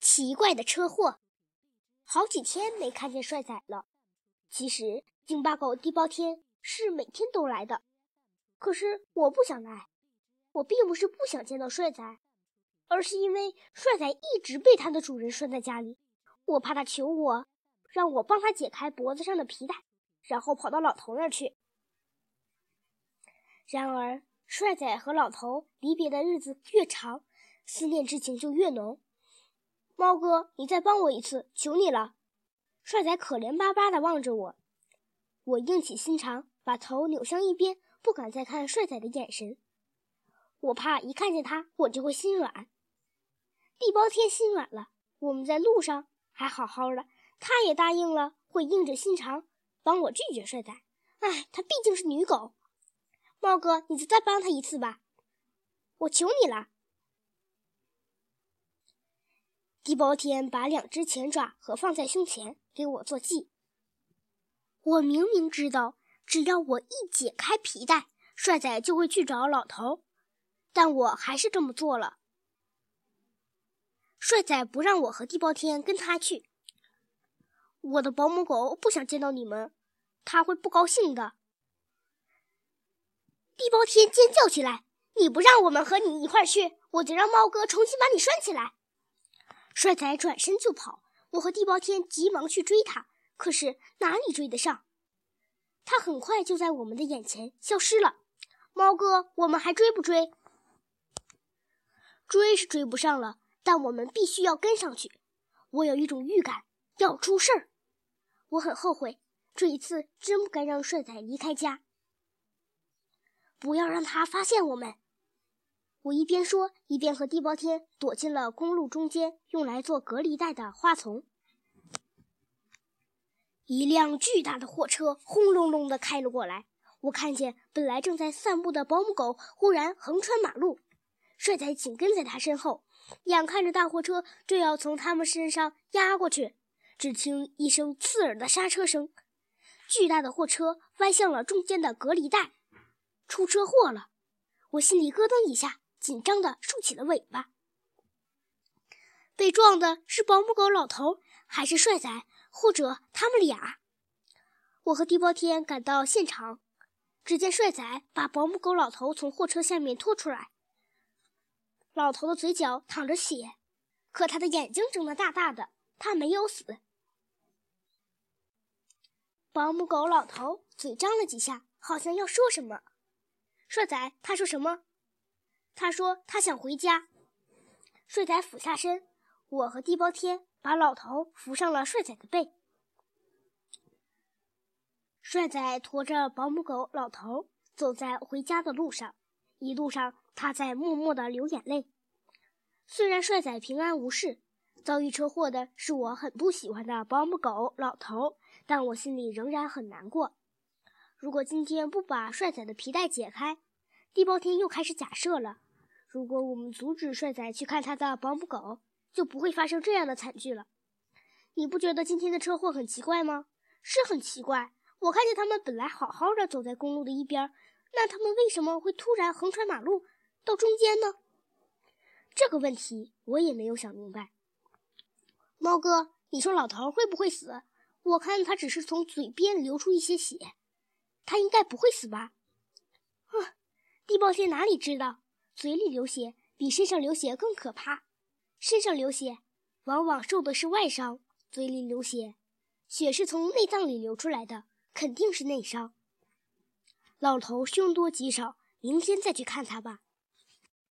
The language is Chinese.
奇怪的车祸，好几天没看见帅仔了。其实京巴狗地包天是每天都来的，可是我不想来。我并不是不想见到帅仔，而是因为帅仔一直被他的主人拴在家里，我怕他求我，让我帮他解开脖子上的皮带，然后跑到老头那儿去。然而，帅仔和老头离别的日子越长，思念之情就越浓。猫哥，你再帮我一次，求你了！帅仔可怜巴巴地望着我，我硬起心肠，把头扭向一边，不敢再看帅仔的眼神。我怕一看见他，我就会心软。地包天心软了，我们在路上还好好的，他也答应了，会硬着心肠帮我拒绝帅仔。哎，他毕竟是女狗。猫哥，你就再帮他一次吧，我求你了。地包天把两只前爪合放在胸前，给我做记。我明明知道，只要我一解开皮带，帅仔就会去找老头，但我还是这么做了。帅仔不让我和地包天跟他去。我的保姆狗不想见到你们，他会不高兴的。地包天尖叫起来：“你不让我们和你一块去，我就让猫哥重新把你拴起来。”帅仔转身就跑，我和地包天急忙去追他，可是哪里追得上？他很快就在我们的眼前消失了。猫哥，我们还追不追？追是追不上了，但我们必须要跟上去。我有一种预感要出事儿，我很后悔，这一次真不该让帅仔离开家，不要让他发现我们。我一边说，一边和地包天躲进了公路中间用来做隔离带的花丛。一辆巨大的货车轰隆隆地开了过来，我看见本来正在散步的保姆狗忽然横穿马路，帅仔紧跟在他身后，眼看着大货车就要从他们身上压过去，只听一声刺耳的刹车声，巨大的货车歪向了中间的隔离带，出车祸了！我心里咯噔一下。紧张地竖起了尾巴。被撞的是保姆狗老头，还是帅仔，或者他们俩？我和地包天赶到现场，只见帅仔把保姆狗老头从货车下面拖出来。老头的嘴角淌着血，可他的眼睛睁得大大的，他没有死。保姆狗老头嘴张了几下，好像要说什么。帅仔，他说什么？他说：“他想回家。”帅仔俯下身，我和地包天把老头扶上了帅仔的背。帅仔驮着保姆狗老头走在回家的路上，一路上他在默默地流眼泪。虽然帅仔平安无事，遭遇车祸的是我很不喜欢的保姆狗老头，但我心里仍然很难过。如果今天不把帅仔的皮带解开，地包天又开始假设了。如果我们阻止帅仔去看他的保姆狗，就不会发生这样的惨剧了。你不觉得今天的车祸很奇怪吗？是很奇怪。我看见他们本来好好的走在公路的一边，那他们为什么会突然横穿马路到中间呢？这个问题我也没有想明白。猫哥，你说老头会不会死？我看他只是从嘴边流出一些血，他应该不会死吧？啊，地包天哪里知道？嘴里流血比身上流血更可怕，身上流血往往受的是外伤，嘴里流血，血是从内脏里流出来的，肯定是内伤。老头凶多吉少，明天再去看他吧。